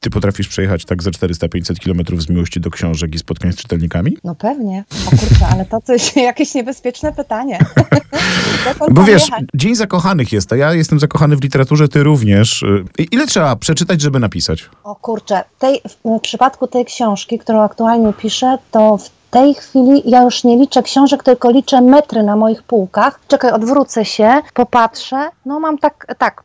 Ty potrafisz przejechać tak za 400-500 kilometrów z miłości do książek i spotkań z czytelnikami? No pewnie. O kurczę, ale to coś, jakieś niebezpieczne pytanie. Bo wiesz, Dzień Zakochanych jest, a ja jestem zakochany w literaturze, ty również. Ile trzeba przeczytać, żeby napisać? O kurczę, tej, w przypadku tej książki, którą aktualnie piszę, to w tej chwili ja już nie liczę książek, tylko liczę metry na moich półkach. Czekaj, odwrócę się, popatrzę. No mam tak, tak,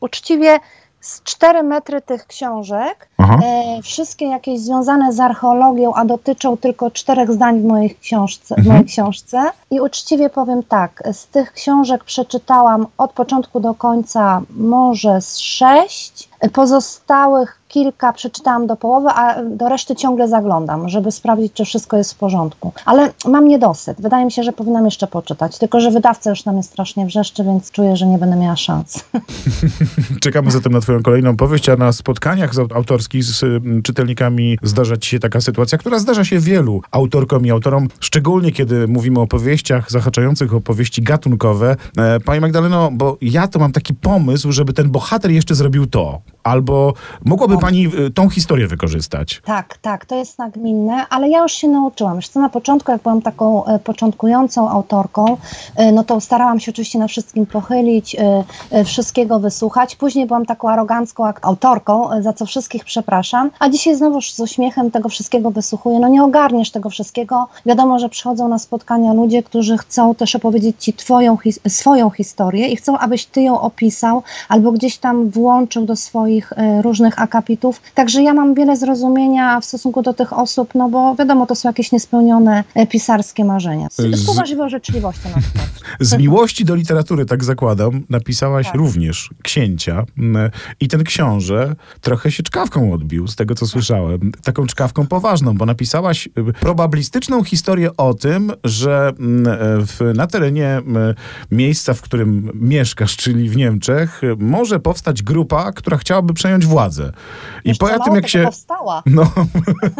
uczciwie z 4 metry tych książek, e, wszystkie jakieś związane z archeologią, a dotyczą tylko czterech zdań w mojej książce. W mojej mhm. książce. I uczciwie powiem tak, z tych książek przeczytałam od początku do końca może z sześć, pozostałych kilka przeczytałam do połowy, a do reszty ciągle zaglądam, żeby sprawdzić, czy wszystko jest w porządku. Ale mam niedosyt. Wydaje mi się, że powinnam jeszcze poczytać. Tylko, że wydawca już na mnie strasznie wrzeszczy, więc czuję, że nie będę miała szans. Czekamy zatem na Twoją kolejną powieść, a na spotkaniach autorskich z mm, czytelnikami zdarza Ci się taka sytuacja, która zdarza się wielu autorkom i autorom, szczególnie kiedy mówimy o powieściach zahaczających o powieści gatunkowe. E, Pani Magdaleno, bo ja to mam taki pomysł, żeby ten bohater jeszcze zrobił to. Albo mogłoby no. pani y, tą historię wykorzystać. Tak, tak, to jest nagminne, ale ja już się nauczyłam. Jeszcze na początku, jak byłam taką e, początkującą autorką, e, no to starałam się oczywiście na wszystkim pochylić, e, wszystkiego wysłuchać. Później byłam taką arogancką autorką, za co wszystkich przepraszam, a dzisiaj znowu z uśmiechem tego wszystkiego wysłuchuję. No nie ogarniesz tego wszystkiego. Wiadomo, że przychodzą na spotkania ludzie, którzy chcą też opowiedzieć ci twoją, swoją historię i chcą, abyś ty ją opisał albo gdzieś tam włączył do swoich różnych akapitów. Także ja mam wiele zrozumienia w stosunku do tych osób, no bo wiadomo, to są jakieś niespełnione e, pisarskie marzenia. Z, z poważliwą na przykład. Z miłości do literatury, tak zakładam, napisałaś tak. również księcia i ten książę trochę się czkawką odbił, z tego co słyszałem. Taką czkawką poważną, bo napisałaś y, probablistyczną historię o tym, że w, na terenie miejsca, w którym mieszkasz, czyli w Niemczech, może powstać grupa, która chciałaby przejąć władzę. I po tym, jak się. Powstała. No,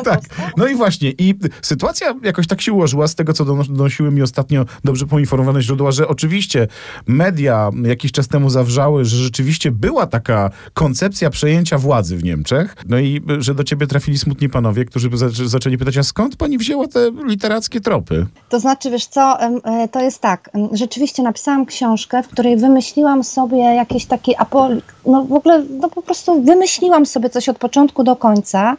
tak. No i właśnie. I sytuacja jakoś tak się ułożyła z tego, co donosiły mi ostatnio dobrze poinformowane źródła, że oczywiście media jakiś czas temu zawrzały, że rzeczywiście była taka koncepcja przejęcia władzy w Niemczech. No i że do ciebie trafili smutni panowie, którzy zaczęli pytać, a skąd pani wzięła te literackie tropy? To znaczy, wiesz co, e, to jest tak. Rzeczywiście napisałam książkę, w której wymyśliłam sobie jakieś takie apol... No w ogóle, no po prostu wymyśliłam sobie coś od początku do końca,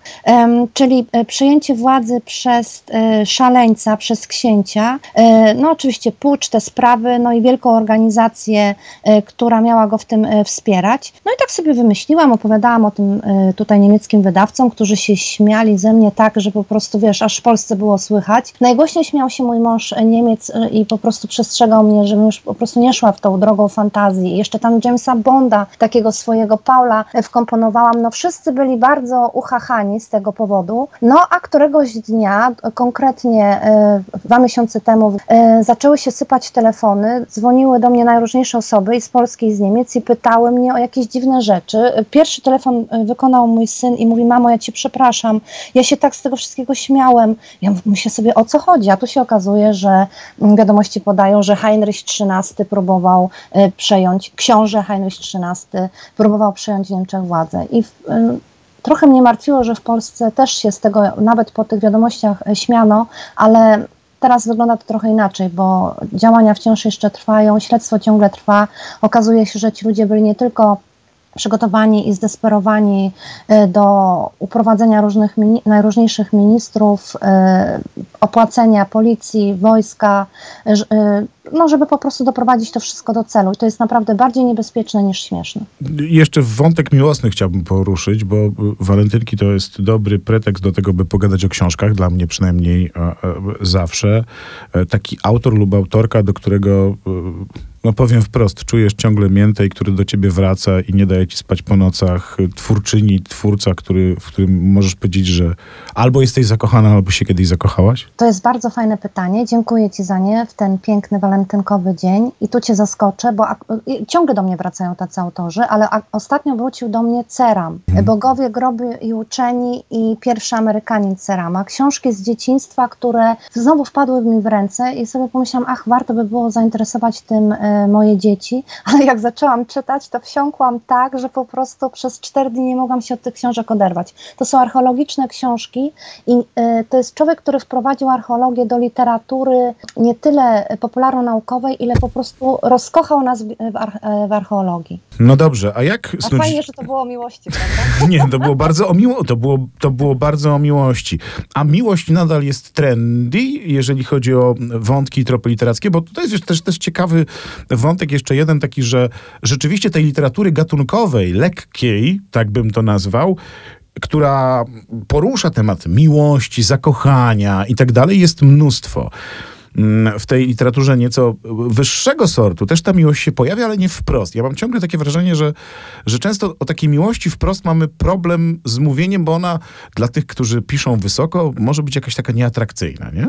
czyli e, przejęcie władzy przez e, szaleńca, przez księcia, e, no oczywiście pucz, te sprawy, no i wielką organizację, która miała go w tym wspierać. No i tak sobie wymyśliłam, opowiadałam o tym tutaj niemieckim wydawcom, którzy się śmiali ze mnie tak, że po prostu, wiesz, aż w Polsce było słychać. Najgłośniej śmiał się mój mąż Niemiec i po prostu przestrzegał mnie, żebym już po prostu nie szła w tą drogą fantazji. Jeszcze tam Jamesa Bonda, takiego swojego Paula wkomponowałam, no wszyscy byli bardzo uchachani z tego powodu. No a któregoś dnia, konkretnie e, dwa miesiące temu, e, zaczęły się sypać telefony, dzwoniły do mnie najróżniejsze osoby i z Polski i z Niemiec i pytały mnie o jakieś dziwne rzeczy. Pierwszy telefon e, wykonał mój syn i mówi, mamo, ja cię przepraszam, ja się tak z tego wszystkiego śmiałem. Ja myślę sobie, o co chodzi? A tu się okazuje, że mm, wiadomości podają, że Heinrich XIII próbował przejąć, książę Heinrich XIII próbował przejąć w Niemczech władzę. I w, Trochę mnie martwiło, że w Polsce też się z tego, nawet po tych wiadomościach, e, śmiano, ale teraz wygląda to trochę inaczej, bo działania wciąż jeszcze trwają, śledztwo ciągle trwa. Okazuje się, że ci ludzie byli nie tylko przygotowani i zdesperowani e, do uprowadzenia różnych, najróżniejszych ministrów, e, opłacenia policji, wojska, e, no żeby po prostu doprowadzić to wszystko do celu. I to jest naprawdę bardziej niebezpieczne niż śmieszne. Jeszcze wątek miłosny chciałbym poruszyć, bo walentynki to jest dobry pretekst do tego, by pogadać o książkach, dla mnie przynajmniej zawsze. Taki autor lub autorka, do którego no powiem wprost, czujesz ciągle miętę i który do ciebie wraca i nie daje ci spać po nocach, twórczyni, twórca, który, w którym możesz powiedzieć, że albo jesteś zakochana, albo się kiedyś zakochałaś? To jest bardzo fajne pytanie. Dziękuję ci za nie w ten piękny walentynkowy dzień. I tu cię zaskoczę, bo ciągle do mnie wracają tacy autorzy, ale ostatnio wrócił do mnie Ceram. Hmm. Bogowie, groby i uczeni i pierwszy Amerykanin Cerama. Książki z dzieciństwa, które znowu wpadły mi w ręce i sobie pomyślałam, ach, warto by było zainteresować tym e, moje dzieci, ale jak zaczęłam czytać, to wsiąkłam tak, że po prostu przez cztery dni nie mogłam się od tych książek oderwać. To są archeologiczne książki i e, to jest człowiek, który wprowadził archeologię do literatury nie tyle popularno-naukowej, ile po prostu rozkochał nas w, w archeologii. No dobrze, a jak... A fajnie, że to było o miłości, prawda? Nie, to było bardzo o miło, to było, to było bardzo o miłości. A miłość nadal jest trendy, jeżeli chodzi o wątki tropy literackie, bo to jest też, też ciekawy wątek, jeszcze jeden taki, że rzeczywiście tej literatury gatunkowej, lekkiej, tak bym to nazwał, która porusza temat miłości, zakochania i tak dalej, jest mnóstwo. Mm, w tej literaturze nieco wyższego sortu też ta miłość się pojawia, ale nie wprost. Ja mam ciągle takie wrażenie, że, że często o takiej miłości wprost mamy problem z mówieniem, bo ona dla tych, którzy piszą wysoko, może być jakaś taka nieatrakcyjna, nie?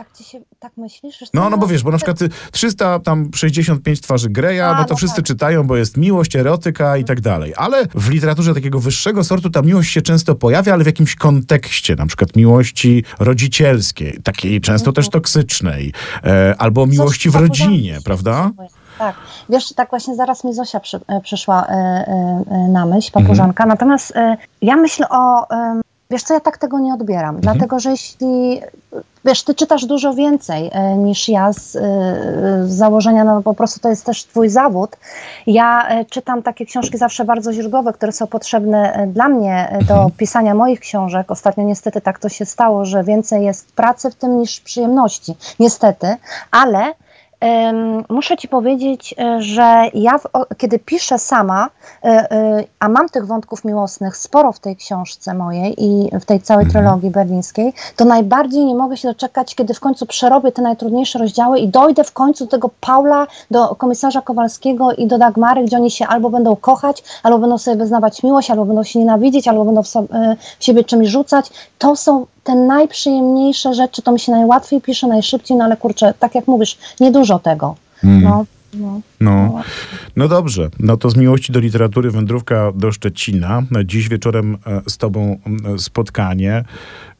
Tak ci się, tak myślisz? No, no bo wiesz, bo na przykład 365 twarzy Greya, A, no to no wszyscy tak. czytają, bo jest miłość, erotyka i tak dalej. Ale w literaturze takiego wyższego sortu ta miłość się często pojawia, ale w jakimś kontekście, na przykład miłości rodzicielskiej, takiej często też mhm. toksycznej, e, albo miłości w rodzinie, prawda? Tak, wiesz, tak właśnie zaraz mi Zosia przy, e, przyszła e, e, na myśl, papużanka. Mhm. Natomiast e, ja myślę o Wiesz co, ja tak tego nie odbieram, mhm. dlatego że jeśli, wiesz, ty czytasz dużo więcej e, niż ja z, e, z, założenia, no po prostu to jest też twój zawód. Ja e, czytam takie książki zawsze bardzo źródłowe, które są potrzebne dla mnie do mhm. pisania moich książek. Ostatnio niestety tak to się stało, że więcej jest pracy w tym niż przyjemności. Niestety, ale muszę Ci powiedzieć, e, że ja, w, kiedy piszę sama, e, e, a mam tych wątków miłosnych sporo w tej książce mojej i w tej całej mhm. trylogii berlińskiej, to najbardziej nie mogę się doczekać, kiedy w końcu przerobię te najtrudniejsze rozdziały i dojdę w końcu do tego Paula, do komisarza Kowalskiego i do Dagmary, gdzie oni się albo będą kochać, albo będą sobie wyznawać miłość, albo będą się nienawidzieć, albo będą w, sobie, w siebie czymś rzucać. To są te najprzyjemniejsze rzeczy, to mi się najłatwiej pisze, najszybciej, no ale kurczę, tak jak mówisz, niedużo tego. Mm. No. No. No. no dobrze, no to z miłości do literatury wędrówka do Szczecina. Dziś wieczorem e, z tobą spotkanie.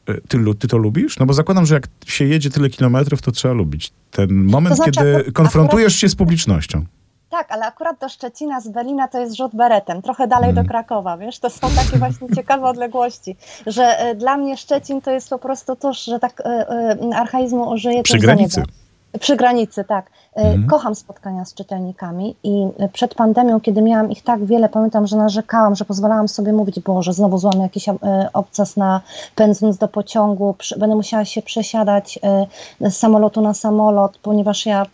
E, ty, ty to lubisz? No bo zakładam, że jak się jedzie tyle kilometrów, to trzeba lubić. Ten moment, to znaczy, kiedy akurat, konfrontujesz się z publicznością. Tak, ale akurat do Szczecina z Berlina to jest rzut beretem, trochę dalej do mm. Krakowa, wiesz, to są takie właśnie ciekawe odległości, że e, dla mnie Szczecin to jest po prostu tuż, że tak e, archaizmu użyję. Przy granicy. Przy granicy, tak. E, mhm. Kocham spotkania z czytelnikami i przed pandemią, kiedy miałam ich tak wiele, pamiętam, że narzekałam, że pozwalałam sobie mówić, Boże, znowu złamię jakiś e, obcas na pędząc do pociągu, będę musiała się przesiadać e, z samolotu na samolot, ponieważ ja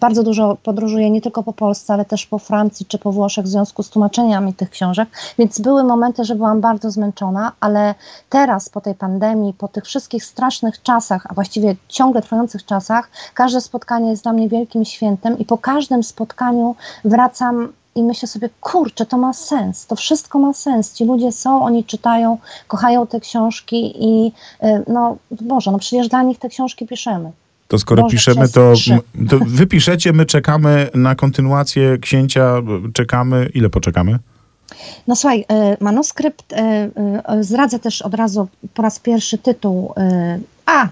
bardzo dużo podróżuję nie tylko po Polsce, ale też po Francji czy po Włoszech w związku z tłumaczeniami tych książek, więc były momenty, że byłam bardzo zmęczona, ale teraz po tej pandemii, po tych wszystkich strasznych czasach, a właściwie ciągle trwających czasach, każde spotkanie jest dla mnie wielkim świętem i po każdym spotkaniu wracam i myślę sobie, kurczę, to ma sens, to wszystko ma sens. Ci ludzie są, oni czytają, kochają te książki i y, no Boże, no przecież dla nich te książki piszemy. To skoro Boże, piszemy, to, to wy piszecie, my czekamy na kontynuację księcia, czekamy, ile poczekamy? No słuchaj, y, manuskrypt, y, zdradzę też od razu po raz pierwszy tytuł. A,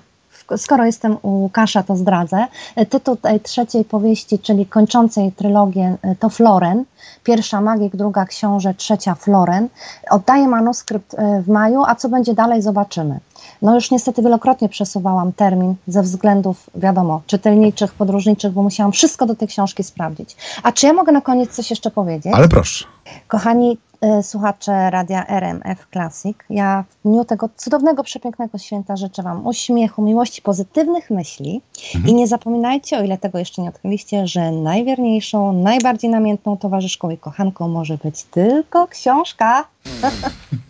skoro jestem u Łukasza, to zdradzę. Tytuł tej trzeciej powieści, czyli kończącej trylogię, to Floren. Pierwsza Magik, druga Książę, trzecia Floren. Oddaję manuskrypt e, w maju, a co będzie dalej, zobaczymy. No już niestety wielokrotnie przesuwałam termin ze względów, wiadomo, czytelniczych, podróżniczych, bo musiałam wszystko do tej książki sprawdzić. A czy ja mogę na koniec coś jeszcze powiedzieć? Ale proszę. Kochani, E, słuchacze radia RMF Classic. Ja w dniu tego cudownego, przepięknego święta życzę Wam uśmiechu, miłości, pozytywnych myśli mhm. i nie zapominajcie, o ile tego jeszcze nie odkryliście, że najwierniejszą, najbardziej namiętną towarzyszką i kochanką może być tylko książka.